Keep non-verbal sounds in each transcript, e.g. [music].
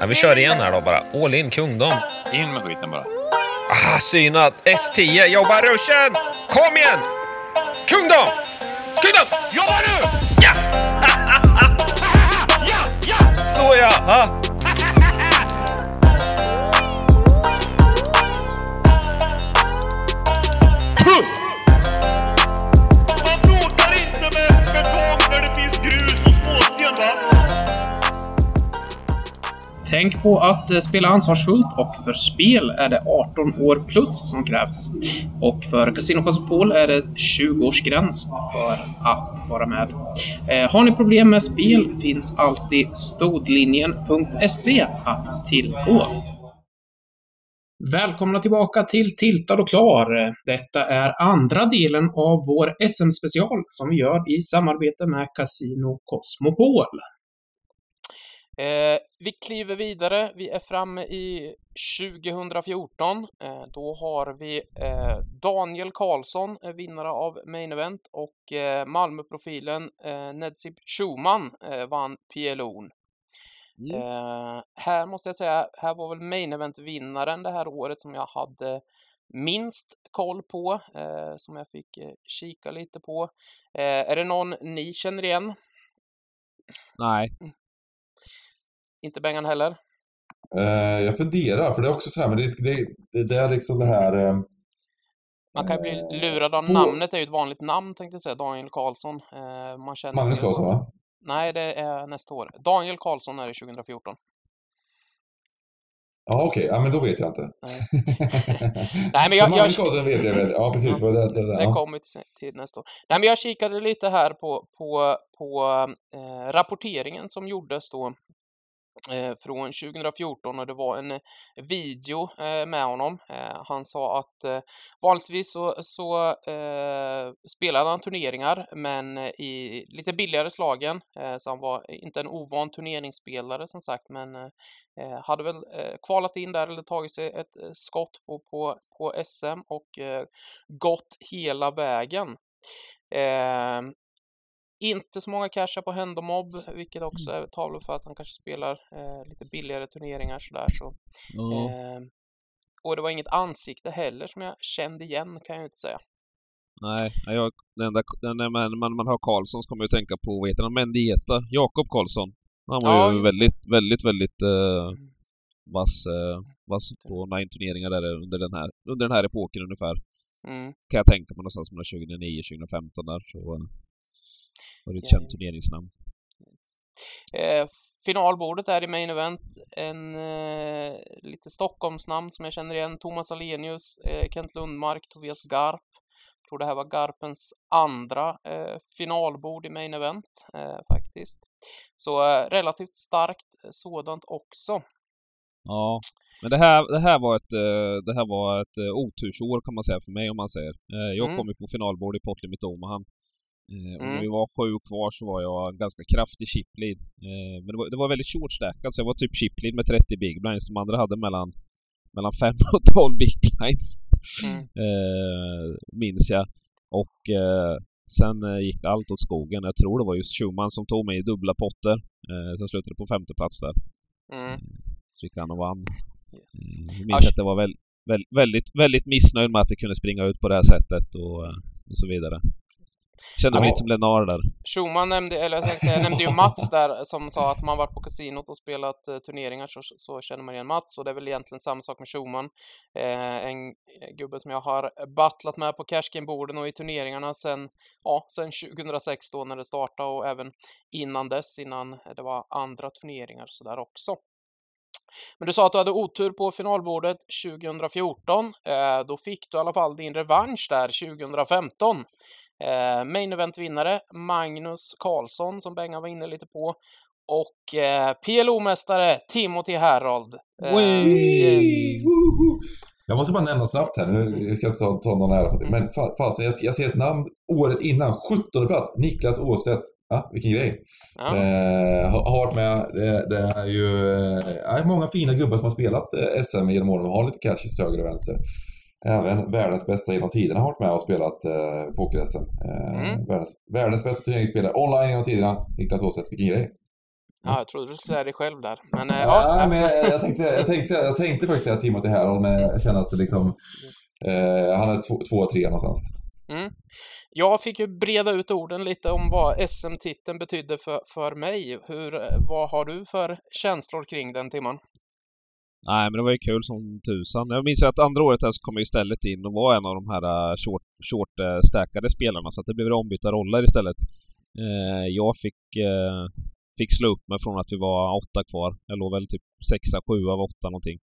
Ja, vi kör igen här då bara. All in kungdom. In med skiten bara. Ah, synat. S10, jobba ruschen! Kom igen! Kungdom! Kungdom! Jobba nu! Ja! [laughs] Ja, ja! Så ja! Ah. Tänk på att eh, spela ansvarsfullt och för spel är det 18 år plus som krävs. Och för Casino Cosmopol är det 20-årsgräns för att vara med. Eh, har ni problem med spel finns alltid stodlinjen.se att tillgå. Välkomna tillbaka till Tiltad och klar. Detta är andra delen av vår SM-special som vi gör i samarbete med Casino Cosmopol. Eh, vi kliver vidare. Vi är framme i 2014. Eh, då har vi eh, Daniel Karlsson, eh, vinnare av Main Event och Malmöprofilen Nedzib Schumann vann PLO'n. Eh, här måste jag säga, här var väl Main Event-vinnaren det här året som jag hade minst koll på, som jag fick kika lite på. Är det någon ni känner igen? Nej. Inte Bengan heller? Eh, jag funderar, för det är också sådär, men det, det, det, det är liksom det här... Eh, Man kan ju bli Eh, lurad av på- namnet, är ju ett vanligt namn tänkte jag säga, Daniel Karlsson. Eh, man känner Magnus Karlsson, va? Nej, det är nästa år. Daniel Karlsson är det 2014. Ja, okej. Ja, men då vet jag inte. Nej. [laughs] Nej, men jag, Magnus jag, Karlsson vet jag väl. Ja, precis. Ja, det, det, det, ja. kommer till, nästa år. Nej, men jag kikade lite här på, på, på eh, rapporteringen som gjordes då Eh, från 2014 och det var en eh, video eh, med honom. Eh, han sa att eh, vanligtvis så, så eh, spelade han turneringar men eh, i lite billigare slagen. Eh, så han var inte en ovan turneringsspelare som sagt men eh, hade väl eh, kvalat in där eller tagit sig ett eh, skott på, på, på SM och eh, gått hela vägen. Eh, inte så många cashar på Hendomob, vilket också är talar för att han kanske spelar eh, lite billigare turneringar sådär. Så. Ja. Eh, och det var inget ansikte heller som jag kände igen kan jag inte säga. Nej, jag, den enda, när man, man, man hör Karlsson så kommer jag att tänka på, vad heter han, Mendieta, Jakob Karlsson. Han var Ja, ju väldigt, väldigt, väldigt eh, Mm. vass, eh, vass på nine-turneringar där under den här, under den här epoken ungefär. Mm. Kan jag tänka mig någonstans mellan 2009-2015 där. Så var det ett känt turneringsnamn. Eh, finalbordet är i Main Event en eh, lite Stockholmsnamn som jag känner igen. Thomas Alenius, eh, Kent Lundmark, Tobias Garp. Jag tror det här var Garpens andra eh, finalbord i Main Event eh, faktiskt. Så eh, relativt starkt eh, sådant också. Ja, men det här, det här var ett, det här var ett otursår kan man säga för mig om man säger. Jag Mm. kom ju på finalbord i Potlimit Omahan. Eh, Och när Mm. vi var sju kvar så var jag ganska kraftig chiplead. Eh, Men det var, det var väldigt short stack, alltså jag var typ chiplead med 30 big blinds. De andra hade mellan, mellan 5 och 12 big blinds. Mm. Eh, minns jag. Och eh, sen gick allt åt skogen. Jag tror det var just Schumann som tog mig i dubbla potter. Så jag slutade på femte plats där. Mm. Så gick han och vann. Yes. Jag minns Ja, att jag var väl, väl, väldigt, väldigt missnöjd med att det kunde springa ut på det här sättet och, och så vidare. Kände mig lite som Lenar där. Schumann nämnde, eller jag, tänkte, nämnde ju Mats där som sa att man varit på kasinot och spelat eh, turneringar så, så känner man igen Mats och det är väl egentligen samma sak med Schumann. Eh, en gubbe som jag har battlat med på cashgame-borden och i turneringarna sen, ja, sen 2006 då när det startade och även innan dess, innan det var andra turneringar så där också. Men du sa att du hade otur på finalbordet 2014. Eh, då fick du i alla fall din revansch där 2015. Eh, main event-vinnare Magnus Karlsson som Bengan var inne lite på. Och eh, PLO-mästare Timothy Herald. Eh, yes. Jag måste bara nämna snabbt här nu, jag ska inte ta, ta någon ära för det. Men fa- fasen, jag, jag ser ett namn året innan, 17 plats, Niklas Åstedt. Ja, vilken grej. Ja, Eh, har, har varit med, det, det är ju eh, många fina gubbar som har spelat eh, SM genom åren och har lite cash till höger och vänster. Även världens bästa genom tiderna har varit med och spelat eh, poker-SM. Eh, Mm. världens, världens bästa turneringsspelare online genom tiderna, Niklas Åstedt. Vilken grej. Ja, jag trodde du skulle säga det själv där. Men eh, Ja, ja, men jag, jag, tänkte, jag, tänkte, jag tänkte faktiskt säga Timothy Harrell, men jag känner att det liksom... Eh, han är två, två, tre någonstans. Mm. Jag fick ju breda ut orden lite om vad SM-titeln betydde för, för mig. Hur, vad har du för känslor kring den timman? Nej, men det var ju kul som tusan. Jag minns ju att andra året här så kom jag istället in och var en av de här eh, short, short stackade spelarna, så att det blev ombytta roller istället. Eh, jag fick, eh, fick slå upp mig från att vi var åtta kvar. Jag låg väl typ sexa, sju av åtta någonting.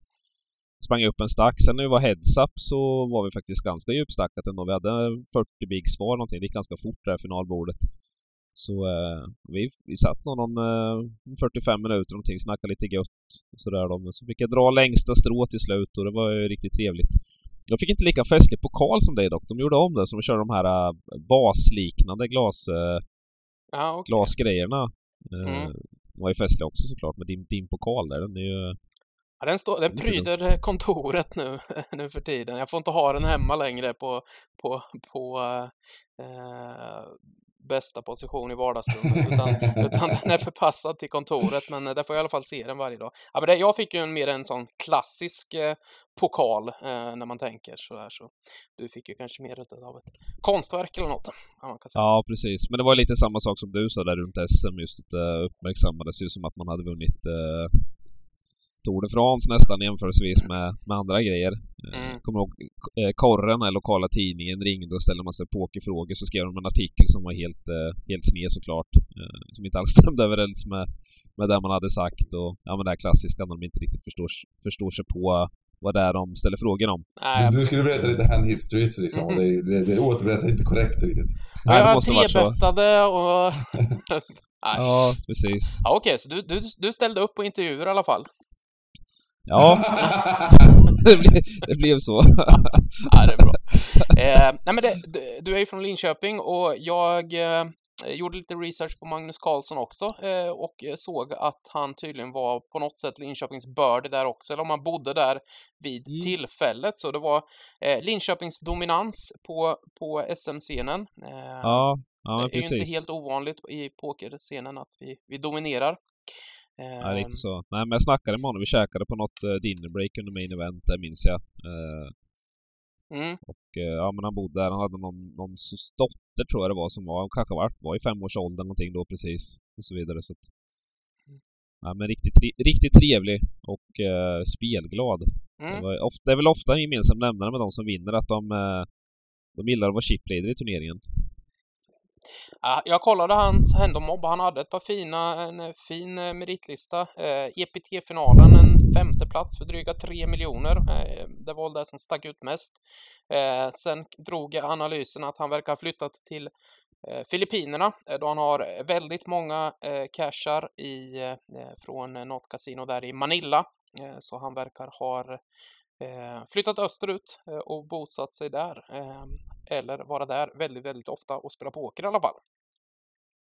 Sprang upp en stack. Sen när vi var heads-up så var vi faktiskt ganska djupstackat ändå. Vi hade 40 bigs var någonting. Det gick ganska fort där finalbordet. Så eh, vi, vi satt nog någon eh, 45 minuter någonting, snackade lite gött och sådär då. Men så fick jag dra längsta strå till slut och det var ju riktigt trevligt. Jag fick inte lika festlig pokal som dig dock. De gjorde om det, så de körde de här uh, vasliknande glas, uh, Ja, okej. glasgrejerna. Uh, Mm. De var ju festliga också såklart med din, din pokal där. Den är ju... Ja, den, står, den pryder eh, kontoret nu, [laughs] nu för tiden. Jag får inte ha den hemma längre på, på, på eh, bästa position i vardagsrummet utan, [laughs] utan den är förpassad till kontoret men eh, där får jag i alla fall se den varje dag. Ja, men det, jag fick ju en, mer en sån klassisk eh, pokal eh, när man tänker sådär så du fick ju kanske mer av ett konstverk eller något. Ja. Ja, precis. Men det var lite samma sak som du sa där runt SM. Just att det uppmärksammades ju som att man hade vunnit uh, Tour de France nästan jämförelsevis med, med andra grejer. Eh, Mm. Kommer ihåg eh, Korren, den lokala tidningen, ringde och ställde massa pokerfrågor så skrev de en artikel som var helt, eh, helt sned såklart. Som inte alls [laughs] stämde överens med, med det man hade sagt och ja men det här klassiska när de inte riktigt förstår, förstår sig på vad det är de ställer frågor om. Du, du skulle berätta lite hand histories liksom, och det, det, det återberättar inte korrekt riktigt. Nej, det jag måste varit så. och... [laughs] [laughs] Nej. Ja, precis. Ja, Okej, så du, du, du ställde upp på intervjuer i alla fall? Ja, [laughs] det, blev, det blev så. Ja, det är bra. Eh, nej, men det, du- är ju från Linköping och jag eh, gjorde lite research på Magnus Carlsson också eh, och såg att han tydligen var på något sätt Linköpings börd där också, eller om han bodde där vid Mm. tillfället. Så det var eh, Linköpings dominans på, på SM-scenen. Eh, Ja, ja det är ju inte helt ovanligt i pokerscenen att vi, vi dominerar. Eh, Ja, lite så. Nej, men jag snackade med honom. Vi käkade på något uh, dinnerbreak under main event där, minns jag. Eh, mm, och eh, ja, men han bodde där. Han hade någon, någon dotter tror jag det var som var, kanske var, var i femårsåldern någonting då precis. Och så vidare. Så att, ja, men riktigt, tri- riktigt trevlig och eh, spelglad. Det, mm. var ofta, det är väl ofta en gemensam nämnare med de som vinner att de, eh, de gillar att vara chipleader i turneringen. Äh, jag kollade hans händomobb. Han hade ett par fina, en fin eh, meritlista. Eh, EPT-finalen, en femte plats för dryga 3 miljoner. Eh, det var väl det som stack ut mest. Sen drog jag analysen att han verkar ha flyttat till Filippinerna då han har väldigt många cashar i, från något kasino där i Manila. Så han verkar ha flyttat österut eh, och bosatt sig där. Eh, eller vara där väldigt, väldigt ofta och spela poker i alla fall.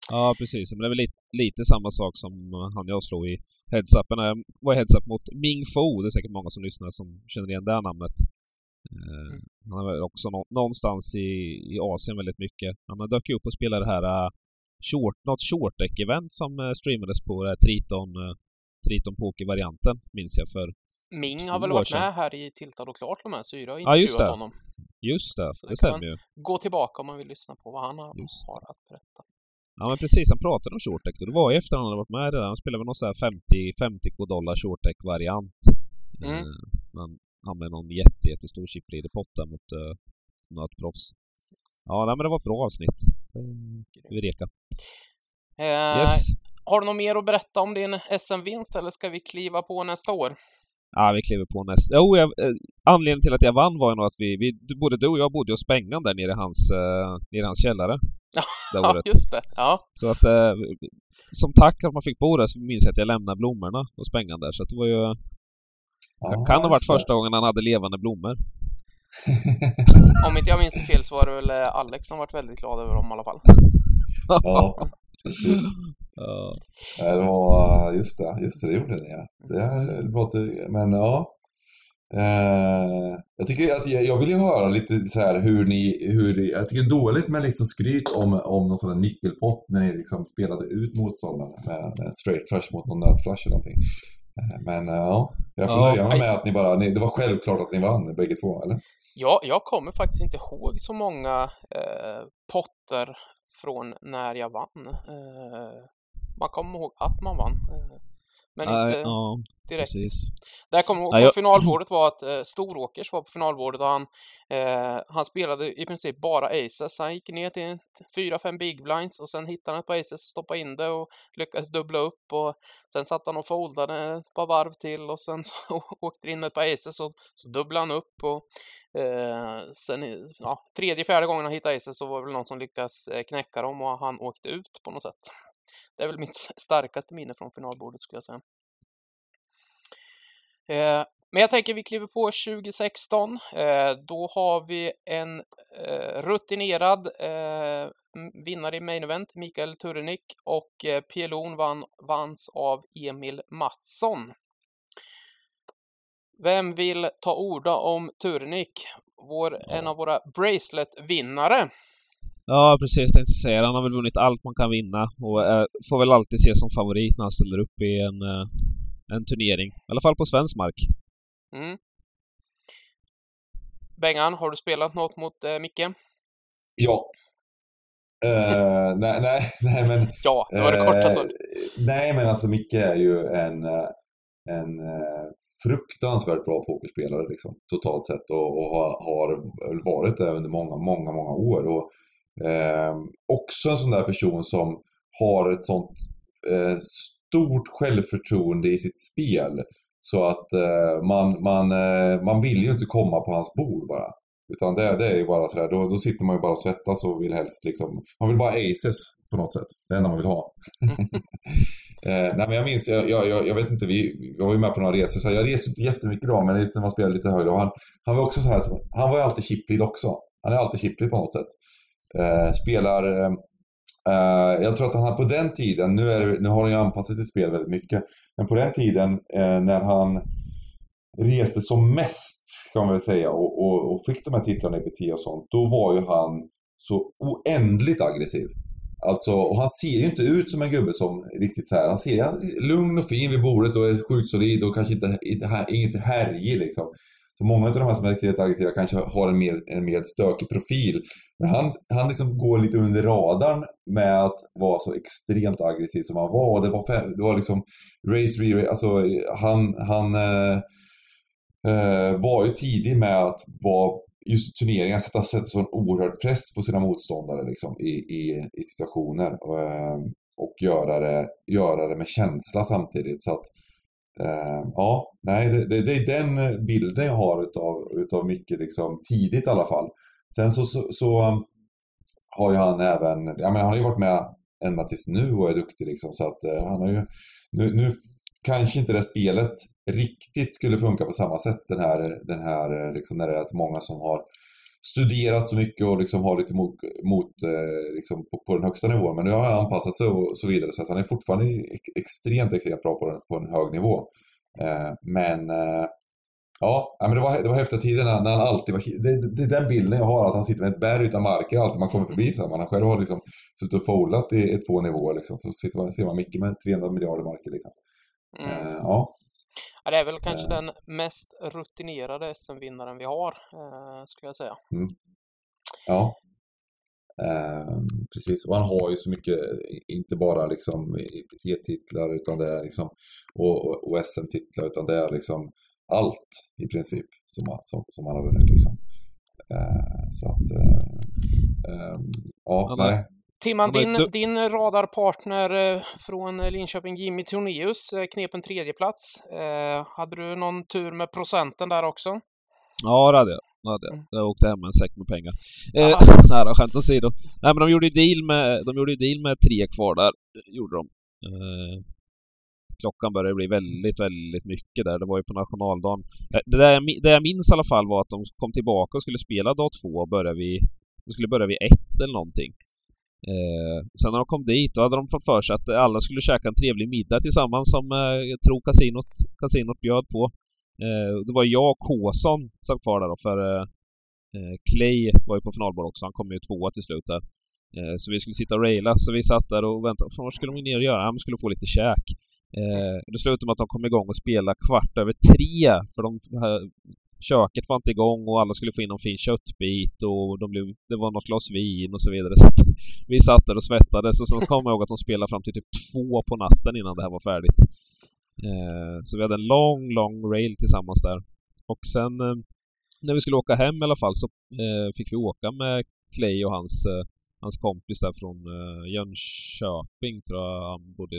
Ja, precis. Men det är väl lite, lite samma sak som eh, han jag slog i heads-upen. Jag var i heads-up mot Ming Fu. Det är säkert många som lyssnar som känner igen det namnet. Eh, Han är väl också nå någonstans i, i Asien väldigt mycket. Han dök ju upp och spelade det här short, något short event som streamades på uh, Triton, uh, Triton Poker-varianten, minns jag för. Ming har väl varit med här i Tiltad och klart med Syra har Ja, just intervjuat det. honom. Just det, Så det, det stämmer ju. Gå tillbaka om man vill lyssna på vad han har, att berätta. Ja men precis, han pratade om short deck. och Det var ju efter han hade varit med redan. Han spelade väl någon sån här 50, 50 dollar short deck variant. Mm. Eh, han, med någon jätte, jättestor chipleader-pott där mot uh, något proffs. Ja, nej, men det var ett bra avsnitt. Uh, vi reka. Eh, Yes. Har du något mer att berätta om din SM-vinst eller ska vi kliva på nästa år? Ja, vi kliver på nästa. Jo, jag, eh, anledningen till att jag vann var ju nog att vi, vi, du- både du och jag bodde hos Spengan där nere i hans, uh, nere i hans källare. det Ja, året. just det. Ja, Så att eh, som tack att man fick bo där så minns jag att jag lämnade blommorna hos Spengan där. Så att det var ju... Ja, kan ha varit det. första gången han hade levande blommor. om inte jag minns det fel så var det väl eh, Alex som varit väldigt glad över dem i alla fall. Ja. [laughs] [laughs] Ja. Det var, just det, just det, det gjorde ni ja. Det är bra att du, men ja. Eh, jag tycker att jag, jag vill ju höra lite så här hur ni, hur ni, jag tycker det är dåligt med liksom skryt om, om någon sån här nyckelpott när ni liksom spelade ut motståndaren med, med straight flush mot någon nödflush eller någonting. Eh, Men eh, ja, jag får Ja, nöja mig med att ni bara, ni, det var självklart att ni vann bägge två, eller? Ja, jag kommer faktiskt inte ihåg så många eh, potter från när jag vann. Eh, man kommer ihåg att man vann. Eh, men Nej, inte ja, direkt. precis. Det jag kommer ihåg jag- finalbordet var att eh, Storåkers var på finalbordet och han, eh, han spelade i princip bara aces. Han gick ner till 4-5 big blinds och sen hittade han ett par aces och stoppade in det och lyckades dubbla upp och sen satt han och foldade ett par varv till och sen så [laughs] åkte in ett par aces och så dubblade han upp och eh, sen ja, tredje, fjärde gången han hittade aces så var det väl någon som lyckades eh, knäcka dem och han åkte ut på något sätt. Det är väl mitt [laughs] starkaste minne från finalbordet skulle jag säga. Eh, men jag tänker vi kliver på 2016. Eh, då har vi en eh, rutinerad eh, vinnare i Main Event, Mikael Turenik, och eh, PLO'n vann, vanns av Emil Mattsson. Vem vill ta orda om Turenik? Vår, en av våra bracelet-vinnare. Ja, precis. Tänkte säga Han har väl vunnit allt man kan vinna och eh, får väl alltid ses som favorit när han ställer upp i en, eh, en turnering. I alla fall på svensk mark. Mm. Bengan, har du spelat något mot eh, Micke? Ja. Eh, nej, nej, nej men... [laughs] Ja, det var det korta Eh, svaret. Nej, men alltså Micke är ju en, en eh, fruktansvärt bra pokerspelare liksom, totalt sett och, och har, har varit det under många, många, många år. Och, eh, också en sån där person som har ett sånt eh, stort självförtroende i sitt spel. Så att eh, man, man, eh, man vill ju inte komma på hans bord bara. Utan det, det är ju bara sådär, då, då sitter man ju bara och svettas och vill helst liksom, man vill bara aces på något sätt. Det enda man vill ha. [laughs] eh, nej men jag minns, jag, jag, jag, jag vet inte, vi, vi var ju med på några resor, så jag reste inte jättemycket då, men när man spelade lite högre. Han, han var också så här, han var ju alltid chiplead också. Han är alltid chiplead på något sätt. Eh, spelar, eh, eh, jag tror att han på den tiden, nu, är, nu har han ju anpassat sitt spel väldigt mycket, men på den tiden eh, när han reste som mest, kan man väl säga, och, och, och fick de här titlarna i BT och sånt, då var ju han så oändligt aggressiv. Alltså, och han ser ju inte ut som en gubbe som riktigt så här. Han ser, han är lugn och fin vid bordet och är sjukt solid och kanske inte, inte inte härjig liksom. Så många av de här som är extremt aggressiva kanske har en mer, en mer stökig profil. Men han, han liksom går lite under radarn med att vara så extremt aggressiv som han var. Det var, det var liksom race, re alltså han, han eh, eh, var ju tidig med att vara just turneringar sätta, sätta sån oerhörd press på sina motståndare liksom, i, i, i situationer. Och, eh, och göra det, göra det med känsla samtidigt. Så att, eh, Eh, ja, nej, det, det, det är den eh, bilden jag har utav, utav Micke liksom, tidigt i alla fall. Sen så, så, så um, har ju han även, ja men han har ju varit med ända tills nu och är duktig liksom. Så att eh, han har ju, nu, nu kanske inte det spelet riktigt skulle funka på samma sätt den här, den här eh, liksom när det är så många som har studerat så mycket och liksom har lite mot, mot eh, liksom på, på den högsta nivån. Men nu har han anpassat sig och så vidare så att han är fortfarande ex- extremt, extremt bra på, den, på en hög nivå. Eh, men eh, ja, men det var, det var häftiga tider när, när han alltid var... Det, det är den bilden jag har, att han sitter med ett berg utan marker alltid man kommer förbi. Så man själv har liksom suttit och folat i, i två nivåer liksom. Så sitter man, ser man Micke med 300 miljarder marker liksom. Mm. Eh, ja. Ja, det är väl kanske Eh. den mest rutinerade SM-vinnaren vi har, eh, skulle jag säga. Ja. Ehm, precis, och han har ju så mycket, inte bara liksom IPT-titlar utan det är liksom, och, och, och SM-titlar utan det är liksom allt i princip som, som, som han har vunnit liksom. Ehm, så att, eh, ehm, ja, har- nej. Timman, din, du- din radarpartner eh, från Linköping, Jimmy Tornéus, eh, knep en tredjeplats. Eh, hade du någon tur med procenten där också? Ja, det hade jag. Det hade jag. Mm. Jag åkte hem med en säck med pengar. Eh, [laughs] nej då, skämt åsido. Nej men de gjorde ju deal med, de gjorde deal med tre kvar där. Gjorde de. Eh, klockan började bli väldigt, väldigt mycket där. Det var ju på nationaldagen. Eh, Det, där det jag minns i alla fall var att de kom tillbaka och skulle spela dag två och börja vid, de skulle börja vid ett eller någonting. Eh, sen när de kom dit, då hade de fått för sig att alla skulle käka en trevlig middag tillsammans som eh, jag tror kasinot, kasinot bjöd på. Eh, det var jag och Kåson satt kvar där då för eh, eh Clay var ju på finalbord också. Han kom ju tvåa till slut där. Eh, så vi skulle sitta och raila. Så vi satt där och väntade. Fan, vad skulle de ner och göra? Ja, de skulle få lite käk. Eh, det slutade med att de kom igång och spelade kvart över tre. För de, eh, köket var inte igång och alla skulle få in någon fin köttbit och de blev, det var något glas vin och så vidare. [laughs] Så att vi satt där och svettades och så kom jag ihåg att de spelade fram till typ två på natten innan det här var färdigt. Eh, så vi hade en lång, lång rail tillsammans där. Och sen eh, när vi skulle åka hem i alla fall så eh, fick vi åka med Clay och hans, eh, hans kompis där från eh, Jönköping tror jag han bodde.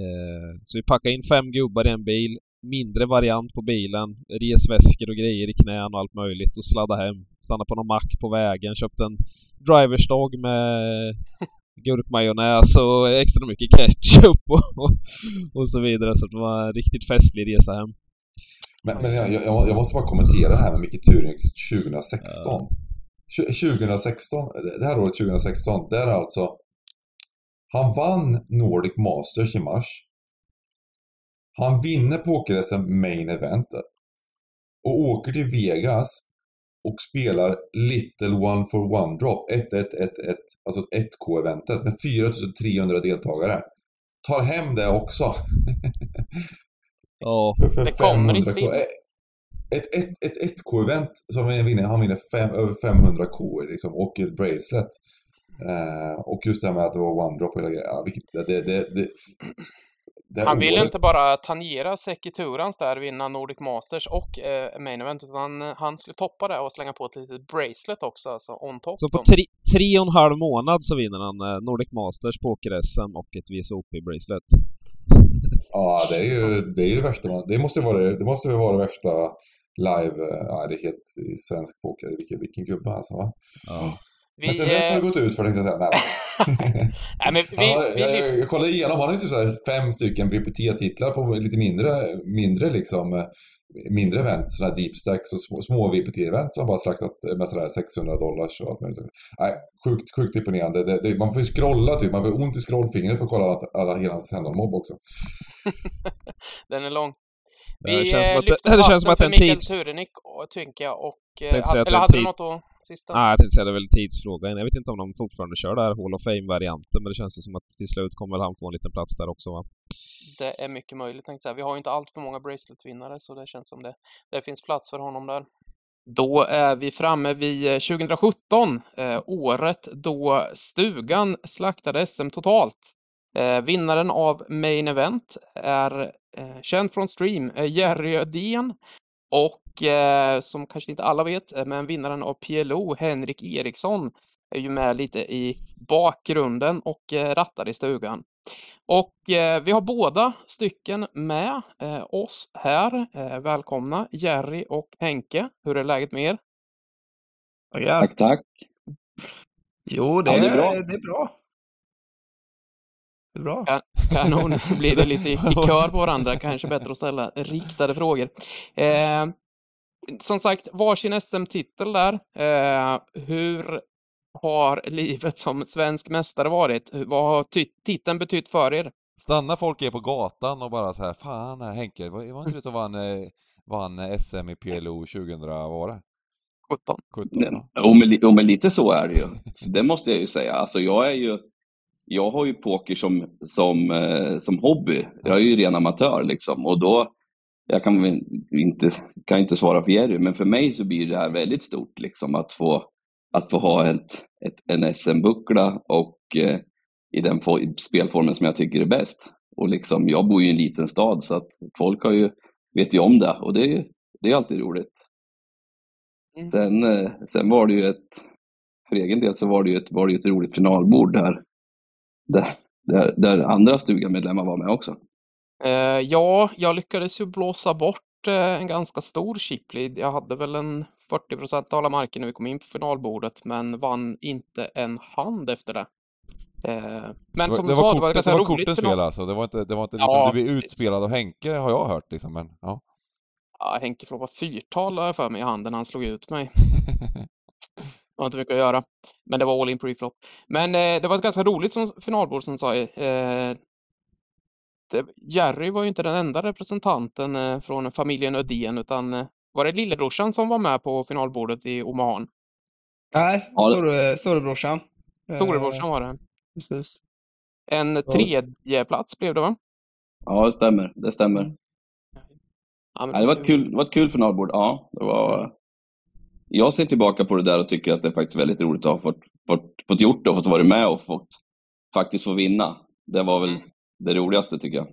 Eh, så vi packade in fem gubbar i en bil, mindre variant på bilen, resväskor och grejer i knän och allt möjligt och sladda hem. Stanna på någon mack på vägen, köpte en drivers dog med gurkmajonnäs och extra mycket ketchup och, och, och så vidare. Så det var en riktigt festlig resa hem. Men, men jag, jag, jag måste bara kommentera det här med Micke Turings 2016. 2016, det här året 2016, det är alltså... Han vann Nordic Masters i mars. Han vinner poker main eventet. Och åker till Vegas och spelar Little One for One Drop, 1111, alltså 1K-eventet med 4300 deltagare. Tar hem det också. Ja. för, för Det kommer i 500 stil. Ett, ett, ett 1K-event som han vinner, han vinner fem, över 500 K liksom, och ett bracelet. Eh, och just det här med att det var one drop och hela grejen. Ja, vilket, det, det, det Han ville året- inte bara tangera Sekiturans där, vinna Nordic Masters och eh, Main Event, utan han, han skulle toppa det och slänga på ett litet bracelet också, alltså on top. Så på tre, tre och en halv månad så vinner han eh, Nordic Masters, Poker-SM och ett VSOP-bracelet. Ja, det är ju det, är ju det värsta man... Det måste ju vara det, det, måste ju vara det värsta live... eh, Ja, det är helt i svensk poker. Vilken, vilken gubbe alltså, va? Ja. Vi, Men sen dess har det eh, gått ut för tänkte jag säga. Nej, [laughs] nej, men vi, har, vi, jag, jag, jag kollade igenom, han har ju typ så här fem stycken VPT-titlar på lite mindre, mindre liksom, eh, mindre events, sådana här deep stacks och små, små VPT-event som bara slaktat med sådär 600 dollars och allt möjligt. Nej, sjukt, sjukt imponerande. Det, det, man får ju scrolla typ, man får ont i scrollfingret för att kolla alla, alla hela hans Hendon-mobb också. [laughs] den är lång. Det Vi känns som eh, att det- lyfter [laughs] det känns som att en Mikael tids- Turenik, och- tänker jag, och... eh, eller hade du något att... Sista? Nej, jag tänkte säga det är väl en tidsfråga. Jag vet inte om de fortfarande kör det här Hall of Fame-varianten, men det känns ju som att till slut kommer han få en liten plats där också va? Det är mycket möjligt, tänkte jag. Vi har ju inte allt för många bracelet-vinnare, så det känns som det, det finns plats för honom där. Då är vi framme vid eh, 2017, eh, året då stugan slaktade SM totalt. Eh, vinnaren av Main Event är eh, känd från stream, eh, Jerry Ödén. Och eh, som kanske inte alla vet, eh, men vinnaren av PLO, Henrik Eriksson, är ju med lite i bakgrunden och eh, rattar i stugan. Och eh, vi har båda stycken med eh, oss här. Eh, välkomna Jerry och Henke. Hur är läget med er? Tackar. Tack, tack. Jo, det, Ja, det är är bra. Det är bra. Det är bra. Kanon, [laughs] blir det lite i, i kör på varandra. Kanske bättre att ställa riktade frågor. Eh, som sagt, varsin SM-titel där. Eh, hur har livet som svensk mästare varit? Vad har titeln betytt för er? Stannar folk er på gatan och bara så här, fan här, Henke, var, var inte du som vann, eh, vann SM i PLO 2000, vad var det? 17. 17? Ja, Ja. och, med, och med lite så är det ju. Så det måste jag ju säga. Alltså jag är ju, jag har ju poker som, som, eh, som hobby. Jag är ju ren amatör liksom. Och då, jag kan inte, kan inte svara för Jerry, men för mig så blir det här väldigt stort liksom att få, att få ha ett, ett, en SM-buckla och eh, i den fo- spelformen som jag tycker är bäst. Och liksom, jag bor ju i en liten stad så att folk har ju, vet ju om det och det, det är alltid roligt. Mm. Sen, eh, sen var det ju ett, för egen del så var det ju ett, var det ett roligt finalbord där, där, där, där andra stugamedlemmar var med också. Eh, ja, jag lyckades ju blåsa bort eh, en ganska stor chiplead. Jag hade väl en 40 procent av alla marker när vi kom in på finalbordet, men vann inte en hand efter det. Eh, men Det som du sa, var, det var ett ganska det var roligt kortens fel alltså, det var inte, det var inte liksom, Ja, du blev utspelad av Henke har jag hört liksom, men ja. Ja, Henke floppade fyrtal har jag för mig i handen han slog ut mig. [laughs] Det var inte mycket att göra. Men det var all in preflop. Men eh, det var ett ganska roligt som, finalbord som sa eh, Jerry var ju inte den enda representanten eh, från familjen Ödén utan eh, var det lillebrorsan som var med på finalbordet i Omaha? Nej, store, storebrorsan. Storebrorsan Eh, var det. Precis. En tredje plats blev det va? Ja, det stämmer. Det stämmer. Ja, men- Ja, det, var ett kul, det var ett kul finalbord. Ja, det var... Jag ser tillbaka på det där och tycker att det är faktiskt väldigt roligt att ha fått, fått, fått gjort det och fått vara med och fått faktiskt få vinna. Det var väl det roligaste tycker jag.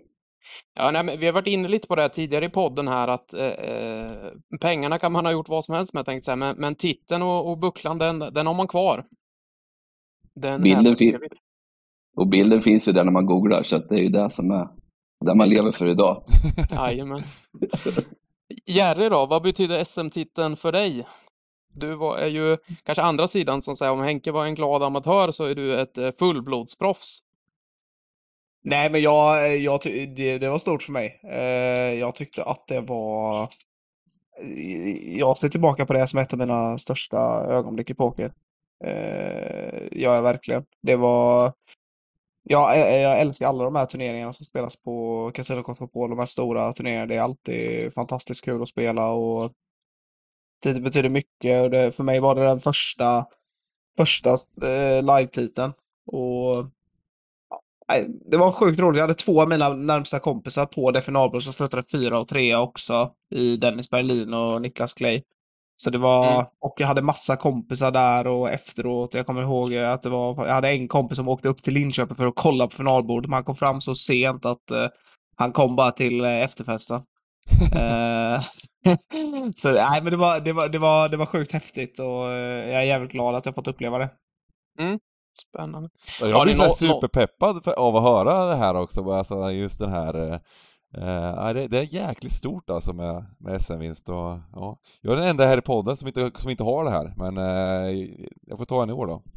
Ja, nej, vi har varit inne lite på det tidigare i podden här att eh, eh, pengarna kan man ha gjort vad som helst med, tänkte säga, men, men titeln och, och bucklan, den, den har man kvar. Den Bilden är för fin- evigt. Och bilden finns ju där när man googlar, så att det är ju det som är det man lever för idag. [laughs] Jajamän. Jerry då, vad betyder SM-titeln för dig? Du var, är ju kanske andra sidan som säger om Henke var en glad amatör så är du ett eh, fullblodsproffs. Nej, men jag, jag, det, det var stort för mig. Eh, jag tyckte att det var... Eh, jag ser tillbaka på det som ett av mina största ögonblick i poker. Eh, gör verkligen. Det var... Ja, jag, jag älskar alla de här turneringarna som spelas på Casino Cosmopol, de här stora turneringarna. Det är alltid fantastiskt kul att spela och det betyder mycket. Och det, för mig var det den första, första eh, live-titeln. Och Nej, det var sjukt roligt. Jag hade två av mina närmsta kompisar på det finalbordet som slutade fyra och trea också i Dennis Berlin och Niklas Clay. Så det var, Mm. och jag hade massa kompisar där och efteråt. Jag kommer ihåg att det var, jag hade en kompis som åkte upp till Linköping för att kolla på finalbordet, men han kom fram så sent att eh, han kom bara till eh, efterfesten. [laughs] Eh, [laughs] så nej, men det var, det var, det var, det var sjukt häftigt och jag är jävligt glad att jag fått uppleva det. Spännande. Jag Ja, blir så nå- superpeppad för, av att höra det här också, alltså just den här eh, det, det är jäkligt stort alltså med, med SM-vinst och ja. Jag är den enda här i podden som inte, som inte har det här, men eh, jag får ta en i år då. [laughs]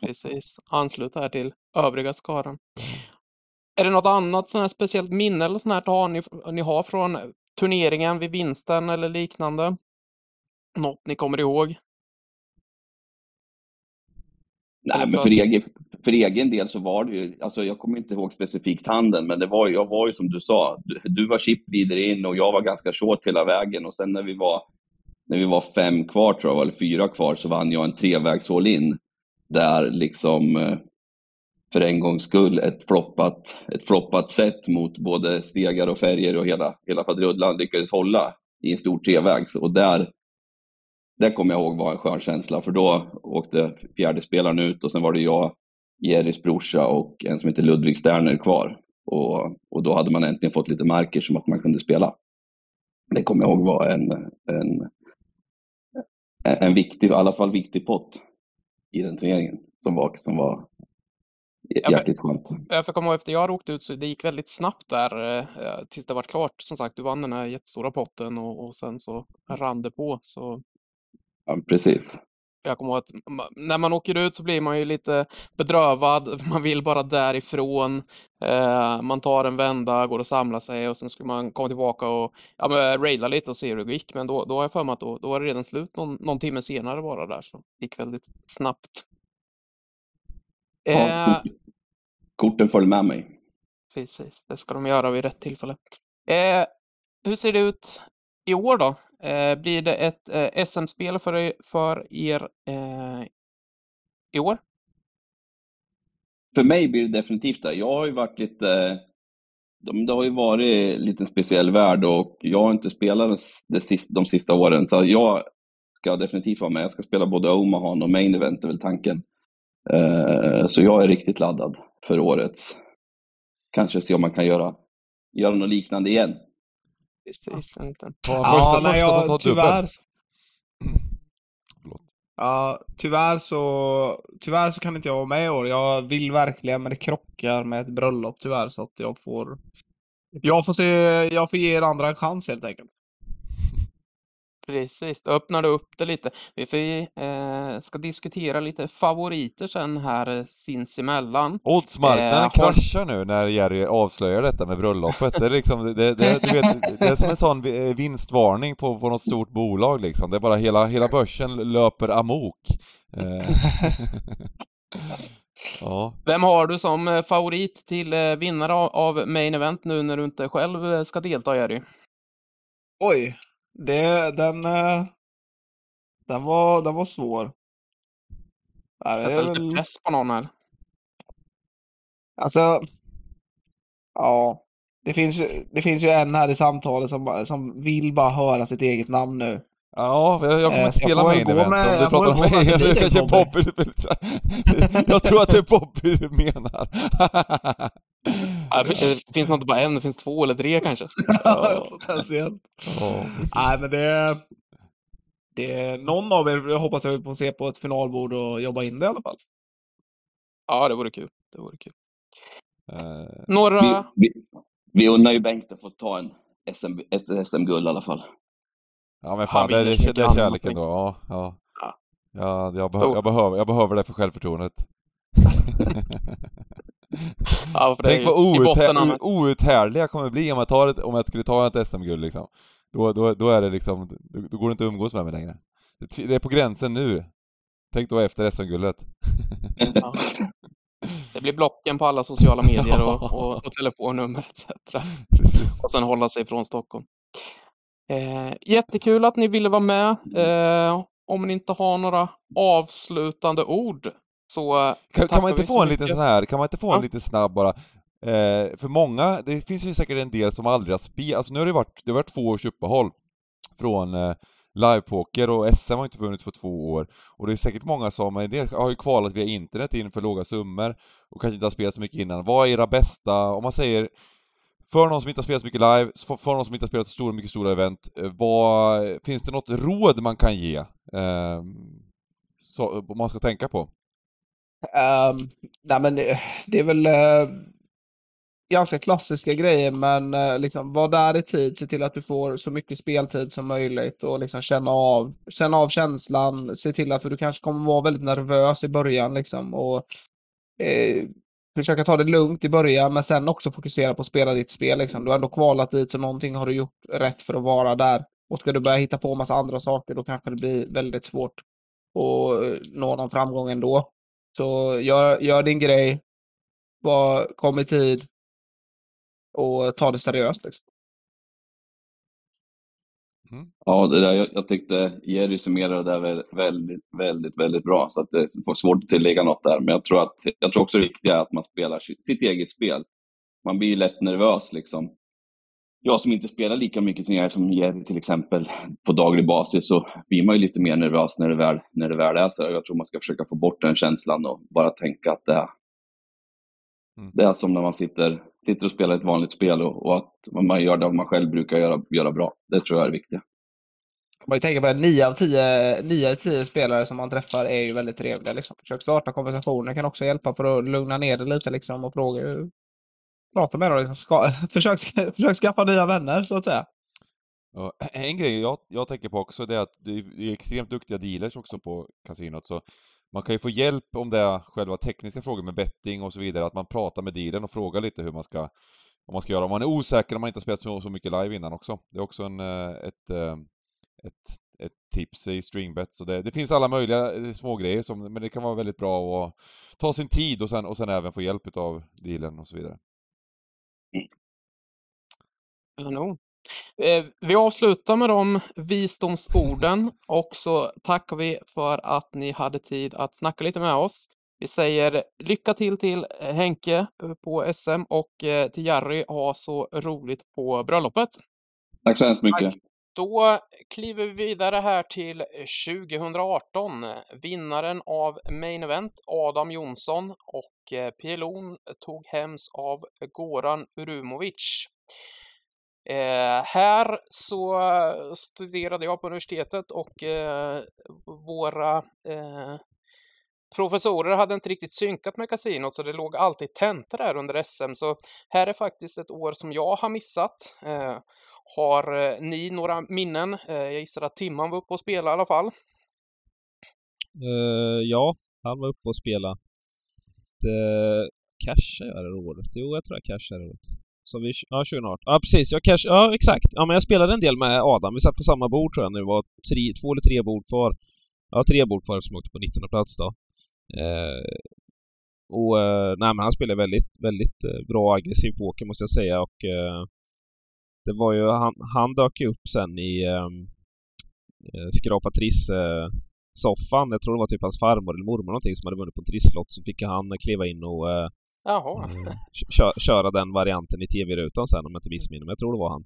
Precis. Ansluta här till övriga skaran. Är det något annat sånt här speciellt minne eller sånt här har ni, ni har från turneringen vid vinsten eller liknande? Något ni kommer ihåg? Nej, men för egen, för egen del så var det ju, alltså jag kommer inte ihåg specifikt handen, men det var, jag var ju som du sa, du, du var chip vidare in och jag var ganska short hela vägen och sen när vi var, när vi var fem kvar tror jag, eller fyra kvar, så vann jag en trevägs in. Där liksom, eh, för en gångs skull, ett floppat, ett floppat set mot både stegar och färger och hela, hela fadrullan lyckades hålla i en stor trevägs. Och där, det kommer jag ihåg var en skön känsla, för då åkte fjärde spelaren ut och sen var det jag, Jerrys brorsa och en som heter Ludvig Sterner kvar. Och, och då hade man äntligen fått lite marker som att man kunde spela. Det kommer jag ihåg var en, en, en viktig, i alla fall viktig pott i den turneringen som var, som var jäkligt skönt. Jag får komma ihåg efter jag åkte ut så det gick väldigt snabbt där eh, tills det var klart. Som sagt, du vann den här jättestora potten och, och sen så rann det på. Så Ja, precis. jag kommer ihåg att när man åker ut så blir man ju lite bedrövad. [laughs] Man vill bara därifrån. Eh, man tar en vända, går och samlar sig och sen skulle man komma tillbaka och ja, men, raila lite och se hur det gick. Men då, då har jag för mig att då, då var det redan slut någon, någon timme senare bara där. Så det gick väldigt snabbt. Eh, kort- korten följde med mig. Precis, det ska de göra vid rätt tillfälle. Eh, hur ser det ut i år då? Eh, blir det ett eh, SM-spel för, er- för er eh, i år? För mig blir det definitivt det. Jag har ju varit lite... De, det har ju varit en speciell värld och jag har inte spelat det sista, de sista åren. Så jag ska definitivt vara med. Jag ska spela både Omaha och Main Event är väl tanken. Eh, så jag är riktigt laddad för årets. Kanske se om man kan göra, göra något liknande igen. Precis, en liten. Ta en Ja, första, första som jag, tar tyvärr. Ja, tyvärr så, tyvärr så kan inte jag vara med i år. Jag vill verkligen, men det krockar med ett bröllop tyvärr så att jag får jag får se, jag får ge er andra en chans helt enkelt. Precis, då öppnar du upp det lite. Vi får, eh, ska diskutera lite favoriter sen här eh, sinsemellan. Oddsmarknaden Eh, har- kraschar nu när Jerry avslöjar detta med bröllopet. Det är liksom, det, det, du vet, det är som en sån vi- vinstvarning på, på något stort bolag liksom. Det är bara hela, hela börsen löper amok. Eh, [laughs] Ja. Vem har du som eh, favorit till eh, vinnare av- Main Event nu när du inte själv eh, ska delta, Jerry? Oj, det, den, eh, den, var, den var svår. Sätta är lite väl- press på någon här. Alltså, ja. Det finns, ju, det finns ju en här i samtalet som, som vill bara höra sitt eget namn nu. Ja, jag, jag kommer Eh, inte jag spela main event med- om du jag pratar om mig. Det kanske Bobby. Bobby Jag tror att det är Bobby du menar. [laughs] Ja, Det finns nog inte bara en, det finns två eller tre kanske. [laughs] Ja, potentiellt. Ja, precis. Nej, men det, det... Någon av er jag hoppas jag får se på ett finalbord och jobba in det i alla fall. Ja, det vore kul. Det vore kul. Eh, Några... Vi, vi, vi unnar ju Bengt att få ta en SM, ett SM-guld i alla fall. Ja men fan, det, det, så det, är kärleken då. Ja, ja. Ja. Ja, jag, behö, Stor. jag, behöver, jag behöver det för självförtroendet. [laughs] [laughs] Ja, Tänk vad outhär, outhärdlig jag kommer bli om jag, tar ett, om jag skulle ta ett SM-guld liksom. Då, då, då är det liksom, då, då går det inte att umgås med mig längre. Det, det är på gränsen nu. Tänk då efter SM-guldet. Ja. [laughs] Det blir blocken på alla sociala medier och, och, och telefonnummer etc. Precis. Och sen hålla sig från Stockholm. Eh, jättekul att ni ville vara med. Eh, om ni inte har några avslutande ord så eh, Kan, kan man inte få en liten sån här, kan man inte få en Ja. liten snabb bara? Eh, för många, det finns ju säkert en del som aldrig har spelat, alltså nu har det varit, det har varit två års uppehåll från eh, livepoker och SM har inte funnits på två år. Och det är säkert många som, en del har ju kvalat via internet in för låga summor och kanske inte har spelat så mycket innan. Vad är era bästa, om man säger för någon som inte har spelat så mycket live, för, för någon som inte har spelat så stora, mycket stora event, eh, vad, finns det något råd man kan ge? Eh, så, man ska tänka på? Um, nej men det, det är väl uh, ganska klassiska grejer men uh, liksom var där i tid, se till att du får så mycket speltid som möjligt och liksom känna av, känna av känslan, se till att du kanske kommer vara väldigt nervös i början liksom och uh, försöka ta det lugnt i början men sen också fokusera på att spela ditt spel liksom. Du har ändå kvalat dit så någonting har du gjort rätt för att vara där. Och ska du börja hitta på massa andra saker då kanske det blir väldigt svårt att nå någon framgång ändå. Så gör, gör din grej, var, kom i tid och ta det seriöst. Liksom. Mm. Ja, det där, jag, jag tyckte Jerry summerade det där väldigt, väldigt, väldigt bra. Så att det är svårt att tillägga något där. Men jag tror, att, jag tror också det viktiga är att man spelar sitt, sitt eget spel. Man blir ju lätt nervös liksom. Jag som inte spelar lika mycket turneringar som Jerry till exempel på daglig basis så blir man ju lite mer nervös när det väl, när det väl är så. Jag tror man ska försöka få bort den känslan och bara tänka att det är, Mm. det är som när man sitter, sitter och spelar ett vanligt spel och, och att man gör det man själv brukar göra, göra bra. Det tror jag är viktigt. Man ju tänka på det, 9 av 10, 9 av 10 spelare som man träffar är ju väldigt trevliga. Liksom. Försök starta konversationer kan också hjälpa för att lugna ner det lite liksom, och fråga. Prata med dem. Liksom. Ska, [laughs] försök, försök skaffa nya vänner så att säga. Ja, [clears throat] en grej jag, jag tänker på också det är att det är extremt duktiga dealers också på kasinot så man kan ju få hjälp om det är själva tekniska frågor med betting och så vidare, att man pratar med dealern och frågar lite hur man ska, vad man ska göra. Om man är osäker om man inte har spelat så, så mycket live innan också. Det är också en, eh, ett, eh, ett, ett tips i stringbet. Så det, det finns alla möjliga eh, små grejer som, men det kan vara väldigt bra att ta sin tid och sen, och sen även få hjälp av dealern och så vidare. Kanon. Eh, vi avslutar med de visdomsorden och så tackar vi för att ni hade tid att snacka lite med oss. Vi säger lycka till till Henke eh, på SM och eh, till Jerry, ha så roligt på bröllopet. Tack så hemskt mycket. Då kliver vi vidare här till 2018. Vinnaren av Main Event, Adam Jonsson och eh, PLO'n tog hems av Goran Urumovic. Eh, här så studerade jag på universitetet och eh, våra eh, professorer hade inte riktigt synkat med kasinot så det låg alltid tentor där under SM. Så här är faktiskt ett år som jag har missat. Eh, har eh, ni några minnen? Eh, jag gissar att Timman var uppe och spelade i alla fall. Uh, ja, han var uppe och spelade. Det cashade jag det året? Jo, jag tror jag cashade det året. Så vi, ja, 2018. Ja, precis. Jag cash, ja, exakt. Ja, men jag spelade en del med Adam. Vi satt på samma bord tror jag nu. Det var tre, två eller tre bord kvar. Ja, tre bord kvar som åkte på 19 plats då. Eh, och eh, nej, men han spelar väldigt, väldigt eh, bra aggressiv poker måste jag säga och eh, det var ju, han, han dök ju upp sen i ehm, eh, Skrapa Triss-soffan. jag tror det var typ hans farmor eller mormor någonting som hade vunnit på en trisslott. Så fick han kliva in och eh, Jaha. kö köra den varianten i tv-rutan sen om jag inte missminner mig. Jag tror det var han.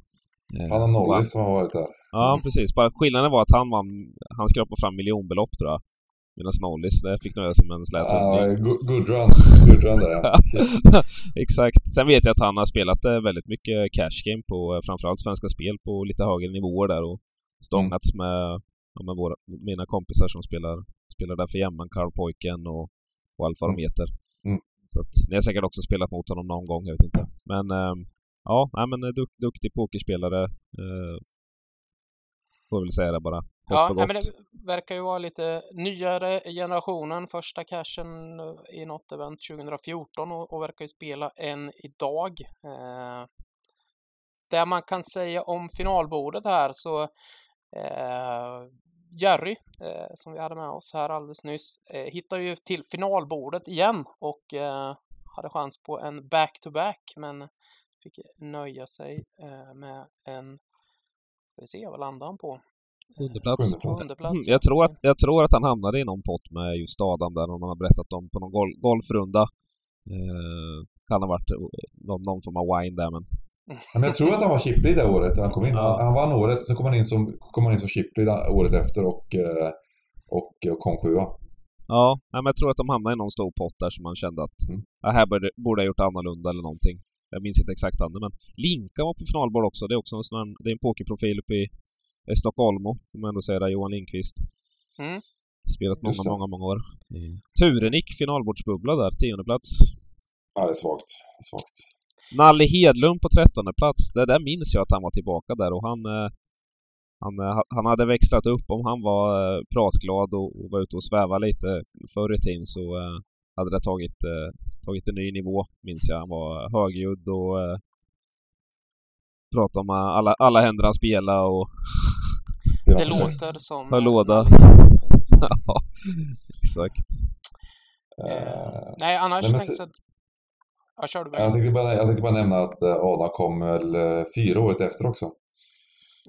Eh, Han har Nollis som har varit där. Ja, precis. Bara skillnaden var att han vann, han skrapade fram miljonbelopp tror jag. Medan Nollis, det fick nöja sig med en slät Ja, hundring. good, good run. Good run där [laughs] ja. Exakt. Sen vet jag att han har spelat eh, väldigt mycket cash game på eh, framförallt Svenska Spel på lite högre nivåer där och stångats med, ja, med våra, mina kompisar som spelar, spelar där för jämman, Karlpojken och, och allt vad de Mm. Så att ni har säkert också spelat mot honom någon gång, jag vet inte. Men ehm, ja, nej, men eh, duk, duktig pokerspelare. Eh, får väl säga det bara. Kort Ja, och nej, gott. men det verkar ju vara lite nyare generationen. Första cashen eh, i något event 2014 och, och verkar ju spela än idag. Det man kan säga om finalbordet här så eh, Jerry, eh, som vi hade med oss här alldeles nyss, eh, hittade ju till finalbordet igen och eh, hade chans på en back-to-back men fick nöja sig eh, med en, ska vi se, vad landade han på? Underplats. Underplats, Mm, ja. jag, tror att, jag tror att han hamnade i någon pott med just Adam där, om han har berättat om på någon gol golfrunda. Eh, kan ha varit någon, någon form av wine där, men Men jag tror att han var chiplead det året han kom in. Ja. Han, han vann året och så kom han in som, kom han in som chiplead året efter och, eh, och, och kom sjua. Ja, men jag tror att de hamnade i någon stor pott där som man kände att Mm. ja, här borde, borde jag gjort annorlunda eller någonting. Jag minns inte exakt han, men Linka var på finalbord också. Det är också en sån här, det är en pokerprofil uppe i i Stockholm, får man ändå säga där, Johan Lindqvist. Mm. Spelat många, många, många år. Turenik, finalbordsbubbla där, tionde plats. Ja, det är svagt. Det är svagt. Nalle Hedlund på trettonde plats. Det där minns jag att han var tillbaka där och han... eh, Han, eh, ha- han hade växlat upp. Om han var eh, pratglad och, och var ute och svävade lite förr i tiden så hade det tagit, tagit en ny nivå, minns jag. Han var högljudd och pratade om alla, alla händer han spelade och... [laughs] Det låter som... Har låda. [laughs] Ja, exakt. Eh, Nej, annars Nej, men tänkte jag... Ja, kör du jag, tänkte bara, jag tänkte bara nämna att eh, Adam kom väl eh, fyra året efter också.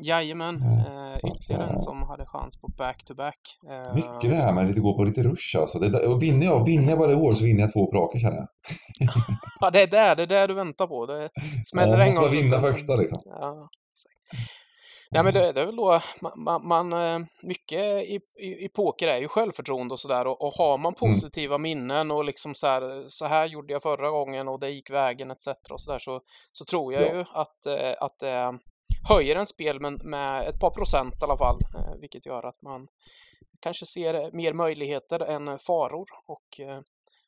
Jajamän, eh, att, ytterligare en eh, som hade chans på back-to-back. Eh, Mycket det här med att gå på lite rush alltså. Det, och vinner jag, vinner jag varje år så vinner jag två på känner jag. [laughs] Ja, det är där, det är där du väntar på. Det smäller Ja, en måste gång. bara så- vinna första liksom. Ja. Nej, men det, det är väl då man, man, eh, mycket i, i, i poker är ju självförtroende och sådär och, och har man Mm. positiva minnen och liksom så här, så här gjorde jag förra gången och det gick vägen etc. och så där så, så tror jag Ja. ju att, eh, att det höjer en spel med, med ett par procent i alla fall, eh, vilket gör att man kanske ser mer möjligheter än faror och eh,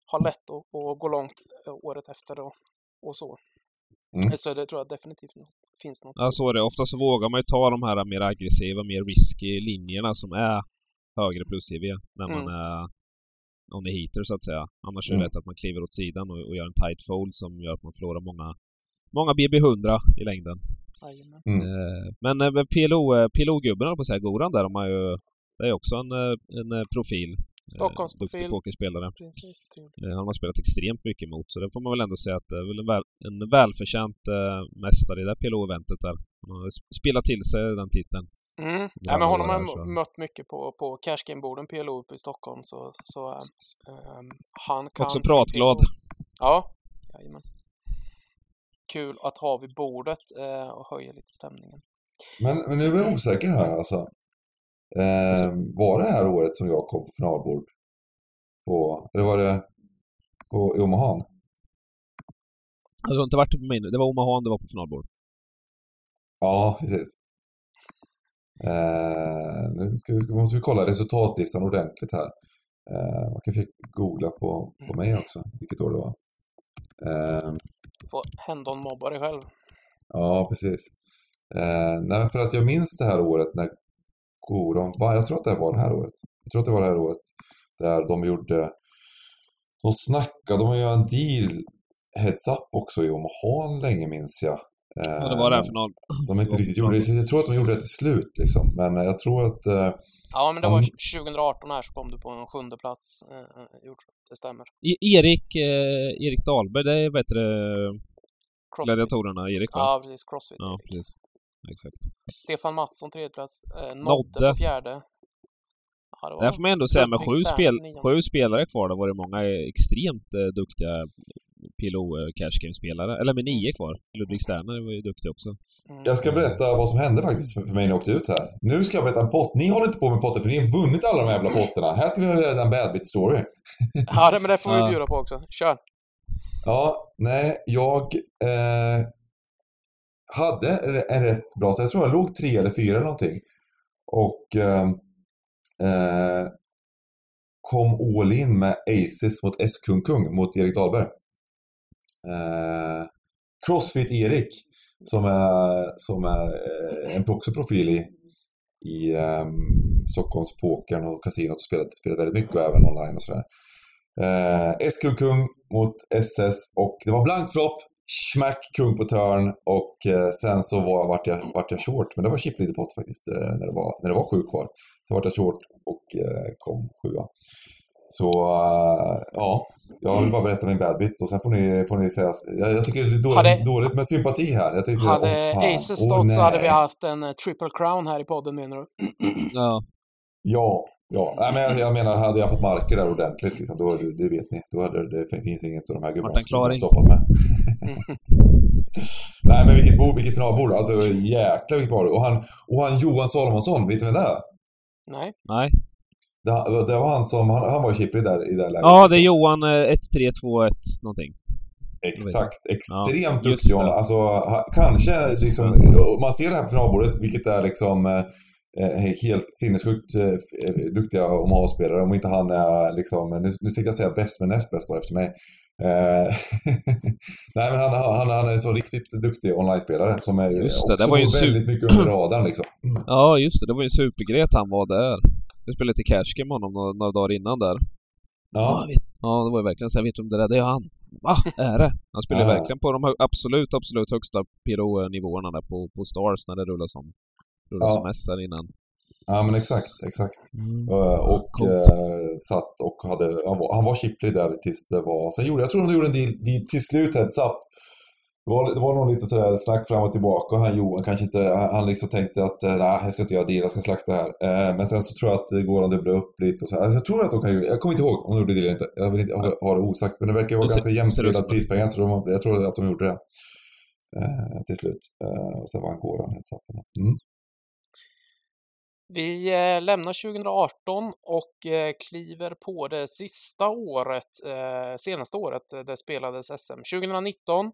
har lätt att, att gå långt eh, året efter och, och så. Mm. Så det tror jag definitivt nå- finns något. Ja, så är det. Ofta så vågar man ju ta de här mer aggressiva, mer risky linjerna som är högre plus-EV när man Mm. är on the heater så att säga. Annars är det Mm. lätt att man kliver åt sidan och, och gör en tight fold som gör att man förlorar många, många BB100 i längden. Mm. Eh, men eh, men PLO, eh, PLO-gubben höll på att säga, Goran där, de har ju... Det är också en, en profil. Eh, Stockholmsprofil. Duktig pokerspelare. Precis. Eh, Han har spelat extremt mycket mot, så det får man väl ändå säga att det är väl en, väl, en välförtjänt eh, mästare i det PLO-eventet där. Han har sp- spelat till sig den titeln. Mm. Ja, men honom har jag mött mycket på, på Cash Game-borden PLO uppe i Stockholm så, så ehm, han kan... Också pratglad. PLO. Ja, jajamän. Kul att ha vid bordet eh, och höja lite stämningen. Men, men nu är jag osäker här alltså. Eh, var det här året som jag kom på finalbord? På, eller var det på, i Omaha? Det har inte varit på min. Det var Omaha det var på finalbord. Ja, precis. Eh, nu ska vi, måste vi kolla resultatlistan ordentligt här. Eh, man kan fick googla på, på mig också, vilket år det var. Eh, Får Hendon mobba dig själv. ja, precis. Eh, nej, men för att jag minns det här året när Goron vann. Jag tror att det var det här året. Jag tror att det var det här året där de gjorde... De snackade om att göra en deal heads up också i Omaha länge minns jag. Ja, det var det här för någon... De inte riktigt gjorde det. Jag tror att de gjorde det till slut liksom. Men jag tror att... eh, Ja, men det de- var 2018 här så kom du på en sjunde plats. Eh, eh, gjort. Det stämmer. E- Erik, eh, Erik Dahlberg, det är bättre Crossfit. gladiatorerna Erik va? Ja, precis. Crossfit. Ja, precis. Exakt. Stefan Mattsson tredje plats. Eh, Nodde på fjärde. Ja, Där får man ändå säga med sju, spel, sju spelare kvar, då var det många extremt eh, duktiga PLO eh, Cash Game-spelare. Eller med nio kvar. Ludvig Sterner var ju duktig också. Mm. Jag ska berätta vad som hände faktiskt för mig när jag åkte ut här. Nu ska jag berätta en pott. Ni håller inte på med potter för ni har vunnit alla de här jävla potterna. Här ska vi höra en bad bit story. Ja, men det får vi bjuda på också. Kör! Ja, nej, jag eh, hade en rätt bra, så jag tror jag låg tre eller fyra eller någonting. Och ehm, eh, kom all in med Aces mot S-Kung Kung mot Erik Dahlberg. Eh, Crossfit-Erik, som är, som är eh, en också profil i, i ehm, um, Stockholmspokern och kasinot och spelat, spelat väldigt mycket och även online och sådär. Eh, S-Kung Kung mot SS och det var blank flopp, smack kung på turn och eh, sen så var, vart, jag, vart jag short. Men det var chip lite pott faktiskt eh, när, det var, när det var sju kvar. Så vart jag short och eh, kom sjua. Så ja, jag vill bara berätta min bad bit och sen får ni, får ni säga... Jag, jag tycker det är lite dåligt, Hade- dåligt med sympati här. Jag tyckte, Hade fan, Aces stått så hade vi haft en triple crown här i podden menar du? Ja. Ja, ja. Nej, men jag, jag menar, hade jag fått marker där ordentligt, liksom, då, det, vet ni, då hade det, det finns inget av de här gubbarna som stoppat med. [laughs] Nej, men vilket, bord, vilket finalbord. Alltså jäklar vilket bord. Och han, och han Johan Salomonsson, vet ni vem det är? Nej. Nej. Det, det var han som, han, han var Chippy där i det här läget. Ja, det är Johan eh, 1321 någonting. Exakt. Extremt Ja, duktig. Johan. Alltså, ha, kanske liksom, man ser det här på finalbordet, vilket är liksom eh, eh, helt sinnessjukt eh, eh, duktiga Omaha-spelare. Om inte han är liksom, nu, nu tänkte jag säga bäst men näst bäst då efter mig. Eh, [laughs] Nej men han, han, han är en så riktigt duktig online-spelare som är Just det, det var ju väldigt super- mycket under radarn liksom. [clears throat] Ja, just det. Det var ju en supergrej att han var där. Jag spelade lite Cash Game med honom några, några dagar innan där. Ja, Ja, jag vet, ja, det var ju verkligen så jag vet om det där, det är han. Va? Är det? Han spelar Ja. verkligen på de absolut, absolut högsta PRO-nivåerna där på, på Stars när det rullar som, rullar Ja. som mest där innan. Ja men exakt, exakt. Mm. Eh, Och Coolt. eh, satt och hade, han var, han var chipplig där tills det var, sen gjorde, jag tror de gjorde en deal, deal till slut heads up. Det var, det var nog lite sådär snack fram och tillbaka och han Johan kanske inte, han, han liksom tänkte att eh, nej jag ska inte göra deal, jag ska slakta här. Men sen så tror jag att det går att dubbla upp lite och så. Alltså, jag tror att de kan jag kommer inte ihåg om de gjorde deal eller inte. Jag vill inte ha, ha det osagt. Men det verkar vara ganska det. prispengar så de, jag tror att de gjorde det. Till slut. Och sen vann Goran heads up. Mm. Vi eh, lämnar 2018 och eh, kliver på det sista året, eh, senaste året det spelades SM. 2019,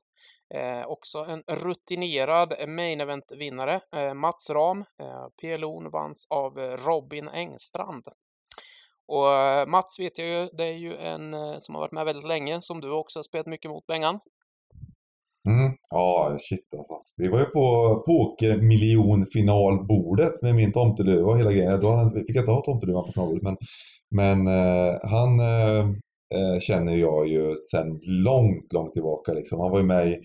också en rutinerad main event-vinnare, Mats Ram. PLO vanns av Robin Engstrand. Och Mats vet jag ju, det är ju en som har varit med väldigt länge, som du också har spelat mycket mot Bengan. Ja, shit alltså. Vi var ju på pokermiljonfinalbordet med min tomteluva och hela grejen. Då fick jag inte ha tomteluvan på finalbordet, men, men eh, han eh, eh, känner jag ju sedan långt, långt tillbaka. Liksom. Han var ju med i,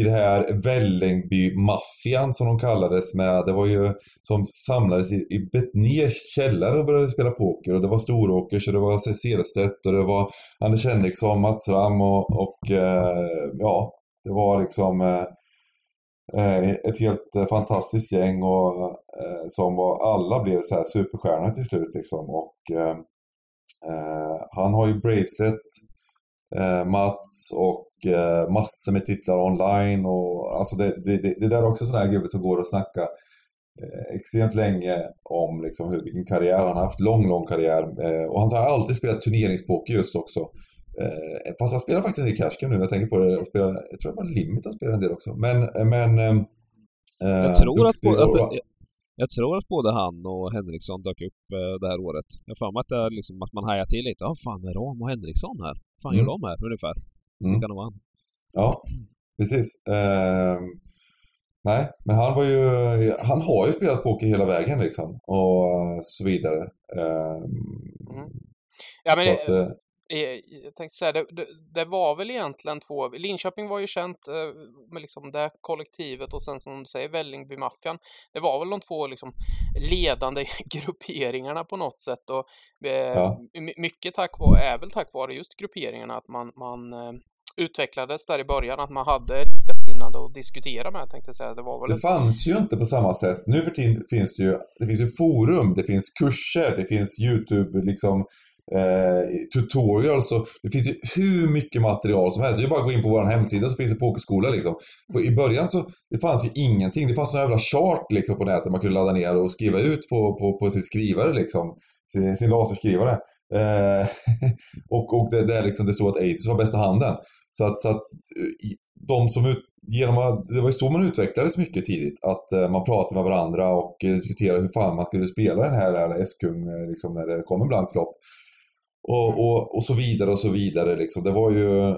i det här Vällingby-maffian som de kallades med. Det var ju som samlades i, i Betnérs källare och började spela poker. Och det var Storåkers och det var Cederstedt och det var Anders Henriksson, Mats Ram och, och eh, ja, det var liksom eh, eh ett helt eh, fantastiskt gäng och eh, som var, alla blev så här superstjärnor till slut liksom. Och eh, eh, han har ju bracelet, eh, Mats och eh, massor med titlar online och alltså det, det, det, det där är också sån här gubbe som går och snacka extremt länge om liksom hur, vilken karriär han har haft. Lång, lång karriär. Eh, och han har alltid spelat turneringspoker just också. Eh, fast han spelar faktiskt en del Cash Game nu när jag tänker på det. Han spelar, jag tror det var Limit han spelar en del också. Men, men ehm, eh, Jag tror, att, bo- att, och- jag, jag tror att både han och Henriksson dök upp eh, det här året. Jag har för mig att, det liksom, att man hajar till lite. Ja, fan är Ram och Henriksson här? Fan gör Mm. de här ungefär? Så Mm. kan det vara han. Ja, precis. Ehm, nej, men han var ju, han har ju spelat poker hela vägen liksom. Och så vidare. Ehm, Mm. Ja, men så att, eh, eh, jag tänkte säga, det, det, det var väl egentligen två, Linköping var ju känt eh, med liksom det kollektivet och sen som du säger Vällingby-maffian. Det var väl de två liksom ledande [laughs] grupperingarna på något sätt och eh, Ja. my- mycket tack vare, är väl tack vare just grupperingarna att man, man eh, utvecklades där i början, att man hade likasinnade att diskutera med tänkte jag säga. Det var väl Det fanns ju inte på samma sätt. Nu för tiden finns det ju, det finns ju forum, det finns kurser, det finns YouTube, liksom eh, Eh, tutorials och det finns ju hur mycket material som helst. Det är bara att gå in på vår hemsida så finns det pokerskola liksom. På, I början så det fanns ju ingenting. Det fanns en jävla chart liksom på nätet man kunde ladda ner och skriva ut på, på, på sin skrivare liksom. Sin, sin laserskrivare. Eh, [laughs] och och det, där liksom det stod att Aces var bästa handen. Så att, så att eh, de som ut, genom att, det var ju så man utvecklades mycket tidigt. Att eh, man pratade med varandra och diskuterade hur fan man skulle spela den här S-kung liksom, när det kom en blank flopp. Och, och, och så vidare och så vidare liksom. Det var ju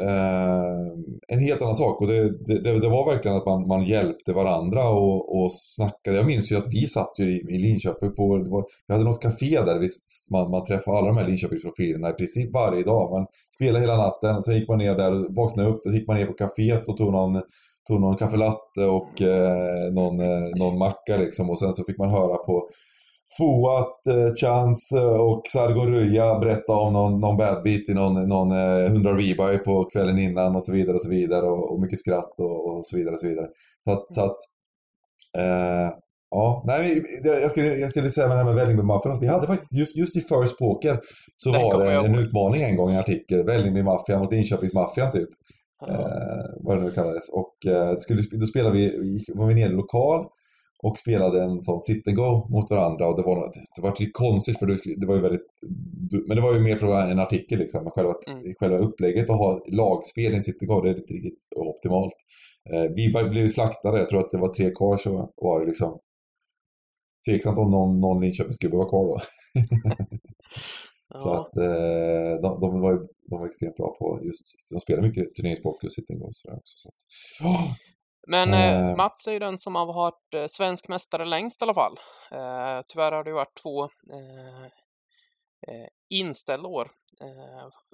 eh, en helt annan sak. Och det, det, det, var verkligen att man, man hjälpte varandra och, och snackade. Jag minns ju att vi satt ju i, i Linköping på, var, vi hade något café där visst, man, man träffade alla de här Linköpingsprofilerna i princip varje dag. Man spelade hela natten, sen gick man ner där och vaknade upp, och så gick man ner på kaféet och tog någon tog någon kaffe latte och eh, någon, eh, någon macka liksom och sen så fick man höra på Fuat, eh, Chans eh, och Sargo Ruja berätta om någon, någon bad beat i någon, någon eh, 100 rebuy på kvällen innan och så vidare och så vidare och, och mycket skratt och, och så vidare och så vidare. Så att, så att eh, ja, nej, jag skulle, jag skulle säga med det här med Vällingby-maffian, vi hade faktiskt just, just i First Poker så Den var det en utmaning en gång i en artikel, Vällingby-maffian mot Linköpingsmaffian typ. Eh, vad det nu kallades. Och eh, skulle, då spelade vi, var vi nere i lokal och spelade en sån sit and go mot varandra och det var något, det var lite konstigt för det, det var ju väldigt, men det var ju mer från en artikel liksom, men själva, Mm. själva upplägget att ha lagspel i en sit and go, det är inte riktigt optimalt. Eh, vi blev ju slaktade, jag tror att det var tre kvar så var det liksom tveksamt om någon, någon Linköpingsgubbe var kvar då. [laughs] Så Ja. att eh, de, de, var, ju- de var extremt bra på just, de spelar mycket turneringspoker och sit and go och sådär också. Så [gasps] Åh! Men eh, Eh. Mats är ju den som har varit eh, svensk mästare längst i alla fall. Eh, tyvärr har det varit två eh, eh, inställda år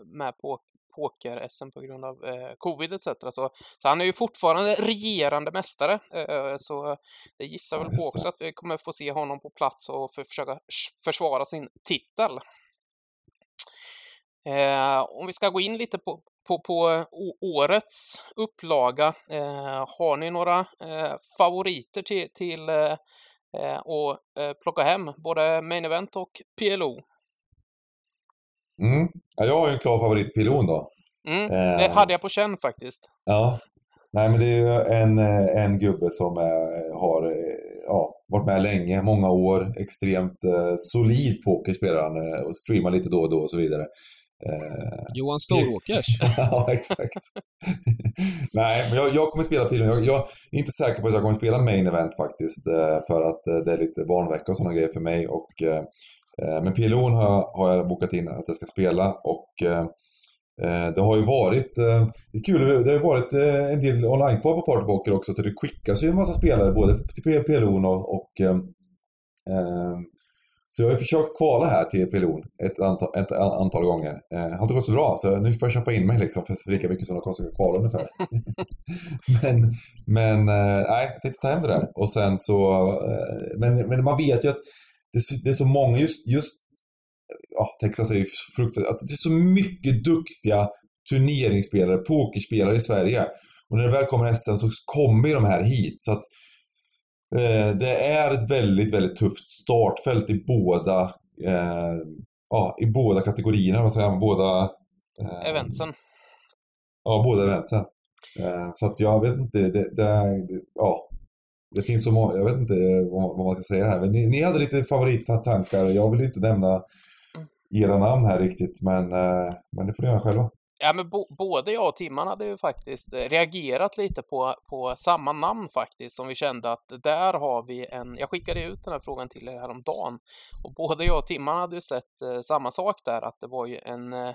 med på poker-SM på grund av covid etc. Så, så han är ju fortfarande regerande mästare. Så det gissar Ja, väl på det. också att vi kommer få se honom på plats och för, försöka försvara sin titel. Om vi ska gå in lite på, på, på årets upplaga. Eh, har ni några eh, favoriter till, till eh, att eh, plocka hem både Main Event och PLO? Mm. Ja, jag har ju en klar favorit, Pilon då. Mm, det hade jag på känn faktiskt. Ja. Nej, men det är ju en, en gubbe som är, har ja, varit med länge, många år, extremt eh, solid poker spelar han och streamar lite då och då och så vidare. Eh, Johan Storåkers. [laughs] ja, exakt. [laughs] Nej, men jag, jag kommer spela Pilon. Jag, jag är inte säker på att jag kommer spela main event faktiskt. eh, För att eh, det är lite barnvecka och sådana grejer för mig. Och, eh, men Pilon har, jag- har jag bokat in att jag ska spela. Och det har ju varit, det är kul, det har ju varit en del online på Partypoker också. Så det skickas ju en massa spelare både till Pilon och, och så jag har ju försökt kvala här till Pilon ett antal, ett antal gånger. Eh, har inte gått så bra, så nu får jag köpa in mig liksom för lika mycket som det kostar att kvala ungefär. [laughs] men, men eh, nej, jag tänkte ta hem det där. Och sen så, eh, men, men man vet ju att det, är så- det är så många, just, just ja, Texas är ju fruktansvärt, alltså det är så mycket duktiga turneringsspelare, pokerspelare i Sverige. Och när det väl kommer SM så kommer ju de här hit. Så att det är ett väldigt, väldigt tufft startfält i båda, eh, ja, i båda kategorierna, vad säger man, båda... Eh, Eventsen. Ja, båda eventsen. Eh, så att jag vet inte, det, det, ja. Det finns så många, jag vet inte vad, vad man ska säga här, men ni, ni hade lite favorittankar. Jag vill inte nämna era namn här riktigt, men, eh, men det får ni göra själva. Ja, men bo, både jag och Timman hade ju faktiskt eh, reagerat lite på, på samma namn faktiskt, som vi kände att där har vi en... Jag skickade ut den här frågan till er häromdagen. Och både jag och Timman hade ju sett eh, samma sak där, att det var ju en, eh,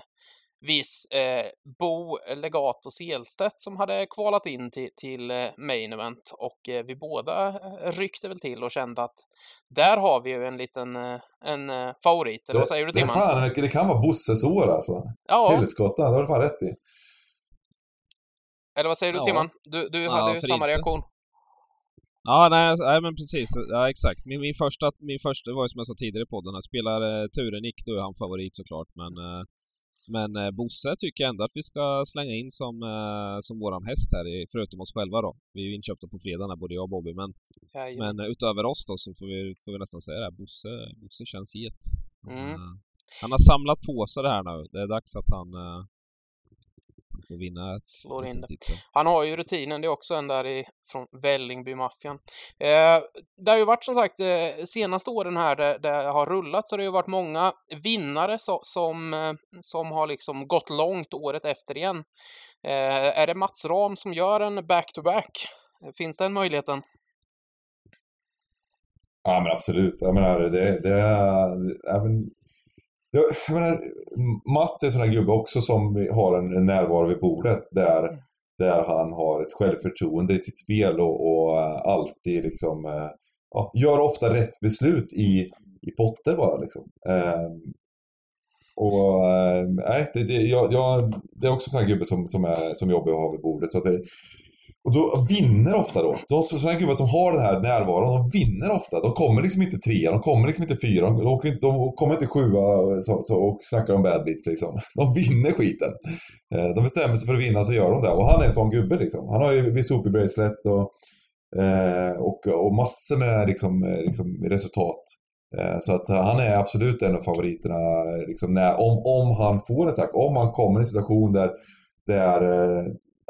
viss eh, Bo Legato Selstedt som hade kvalat in till, till eh, Main Event och eh, vi båda eh, ryckte väl till och kände att där har vi ju en liten eh, en eh, favorit. Eller vad säger du Timman? fan, det kan vara Bosses år alltså. Ja, Helskotta, det har du fan rätt i. eller vad säger du Ja. Timman? Du, du Ja, hade ju samma inte. reaktion. Ja, nej, alltså, nej men precis. Ja, exakt. Min, min första, min första var ju som jag sa tidigare i podden, här, spelar eh, turen Nick, då är han favorit såklart, men eh, men eh, Bosse tycker jag ändå att vi ska slänga in som, eh, som våran häst här, i, förutom oss själva då. Vi är ju inköpta på fredag här, både jag och Bobby, men, Jajamän. men eh, utöver oss då så får vi, får vi nästan säga det här, Bosse, Bosse känns get. Mm. Eh, han har samlat på sig det här nu. Det är dags att han eh, får vinna Slår in det. Han har ju rutinen, det är också en där i, från Vällingby-maffian. Eh, det har ju varit som sagt, eh, senaste åren här det, det har rullat så det har ju varit många vinnare så, som, eh, som har liksom gått långt året efter igen. Eh, är det Mats Ram som gör en back-to-back? Finns den möjligheten? Ja men absolut. Jag menar det, det är... Även, jag, jag menar, Mats är en sån här gubbe också som har en, närvaro vid bordet där, där han har ett självförtroende i sitt spel och, och eh, alltid liksom eh, ja, gör ofta rätt beslut i, i potter bara liksom. Ehm, och eh, nej, det, det, jag, jag, det är också en sån här gubbe som, som, är, som jobbar och har vid bordet. Så att det, och då vinner ofta då. De sådana gubbar som har den här närvaron, de vinner ofta. De kommer liksom inte trea, de kommer liksom inte fyra, de, åker inte, de kommer inte sjua så, så, och snackar om bad beats liksom. De vinner skiten. Eh, de bestämmer sig för att vinna så gör de det. Och han är en sån gubbe liksom. Han har ju Visupi Bracelet och, eh, och, och massor med liksom, eh, liksom resultat. Så att han är absolut en av favoriterna liksom, när, om, om han får en tack. Om han kommer i en situation där, där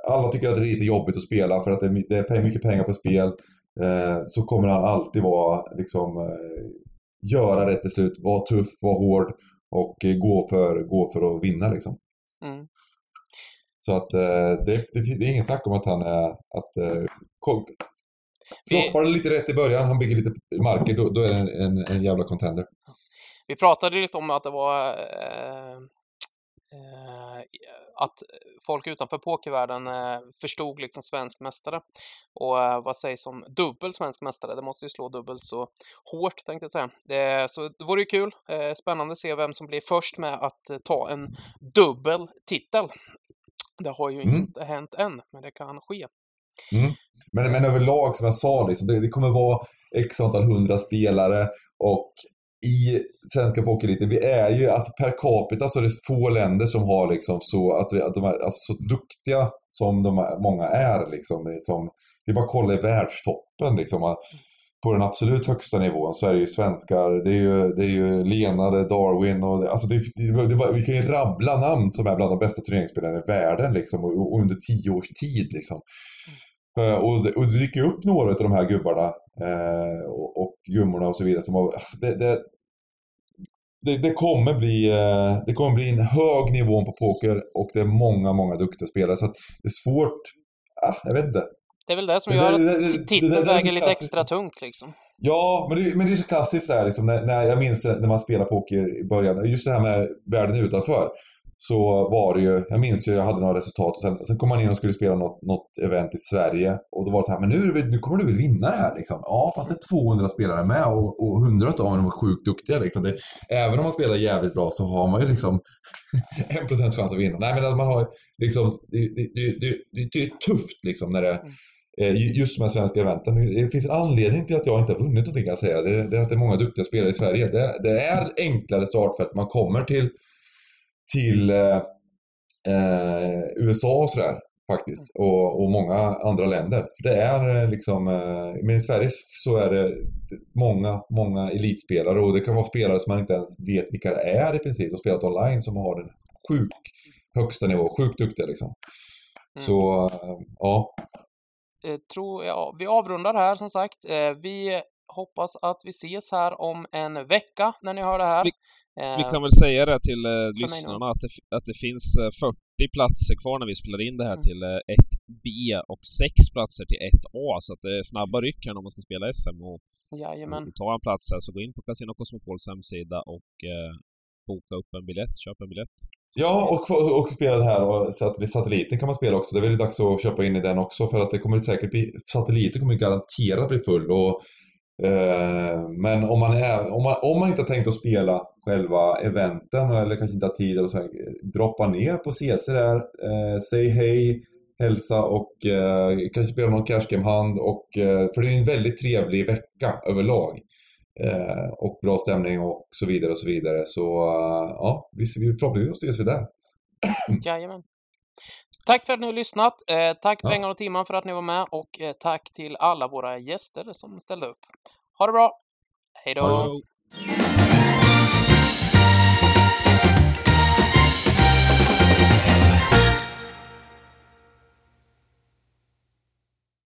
alla tycker att det är lite jobbigt att spela för att det är, mycket pengar på spel. Eh, så kommer han alltid vara, liksom, eh, göra rätt beslut, vara tuff, vara hård och eh, gå för, gå för att vinna liksom. Mm. Så att det, det, det är ingen snack om att han är, att kom, floppar det lite rätt i början, han bygger lite marker, då, då är det en, en, en jävla contender. Vi pratade lite om att det var eh, eh, att folk utanför pokervärlden eh, förstod liksom svensk mästare. Och eh, vad sägs om dubbel svensk mästare? Det måste ju slå dubbelt så hårt tänkte jag säga. Det, så det vore ju kul. Eh, spännande att se vem som blir först med att eh, ta en dubbel titel. Det har ju Mm. inte hänt än, men det kan ske. Mm. Men, men överlag, som jag sa, liksom, det, det kommer vara x antal hundra spelare och i svenska pokereliten, vi är ju, alltså per capita så är det få länder som har liksom så, att, vi, att de är alltså, så duktiga som de är, många är liksom. liksom vi bara kollar i världstoppen liksom. att På den absolut högsta nivån så är det ju svenskar, det är ju, det är ju Lena, det är Darwin och det, alltså det, det, det, bara- vi kan ju rabbla namn som är bland de bästa turneringsspelarna i världen liksom och, och under tio års tid liksom. Mm. Eh, Och det, och det dyker upp några av de här gubbarna eh, och, och gummorna och så vidare som har, alltså det, det, det, det, kommer bli, eh, det kommer bli en hög nivå på poker och det är många, många duktiga spelare så det är svårt, ah, jag vet inte. Det är väl det som gör det- att titeln väger lite extra tungt liksom. Ja, men det, men det är så klassiskt där liksom, när, när jag minns när man spelar poker i början, just det här med världen utanför. Så var det ju, jag minns ju, jag hade några resultat och sen, sen kom man in och skulle spela något, något event i Sverige och då var det så här, men nu, nu kommer du väl vinna det här liksom. Ja, fast det är 200 spelare med och, och 100 av dem är sjukt duktiga liksom. Det, även om man spelar jävligt bra så har man ju liksom [laughs] en procents chans att vinna. Nej, men att man har liksom, det, det, det, det, är tufft liksom när det Eh, ju- Just de här svenska eventen. Det finns en anledning till att jag inte har vunnit någonting kan jag säga. Det, det är att det är många duktiga spelare i Sverige. Det, det är enklare startfält. Man kommer till, till eh, eh, USA och sådär faktiskt. Och, och många andra länder. För det är eh, liksom, eh, men i Sverige så är det många, många elitspelare och det kan vara spelare som man inte ens vet vilka det är i princip. Och spelat online som har den sjuk högsta nivå. Sjukt duktiga liksom. Mm. Så, eh, ja. eh, tror jag, vi avrundar här som sagt. Eh, vi hoppas att vi ses här om en vecka när ni hör det här. Vi- Eh, Vi kan väl säga det till eh, lyssnarna att det, att det finns eh, 40 platser kvar när vi spelar in det här Mm. till eh, 1B och 6 platser till 1A så att det är snabba ryck här om man ska spela SM och, Jajamän. och ta en plats här så gå in på Casino Cosmopols hemsida och eh, boka upp en biljett, köpa en biljett. Ja, och, och spela det här och sat- satelliten kan man spela också. Det är väl dags att köpa in i den också för att det kommer säkert bli, satelliten kommer garanterat bli full och eh, Eh, men om man, är, om, man, om man inte har tänkt att spela själva eventen eller kanske inte har tid eller så här, droppa ner på CC där, eh, säg hej, hälsa och eh, kanske spela någon cash game hand och eh, för det är en väldigt trevlig vecka överlag. Eh, och bra stämning och så vidare och så vidare. Så eh, ja, vi vi- förhoppningsvis ses vi där. Jajamän. Tack för att ni har lyssnat. Eh, tack Ja. Pengar och Timman för att ni var med och eh, tack till alla våra gäster som ställde upp. Ha det bra! Hej då!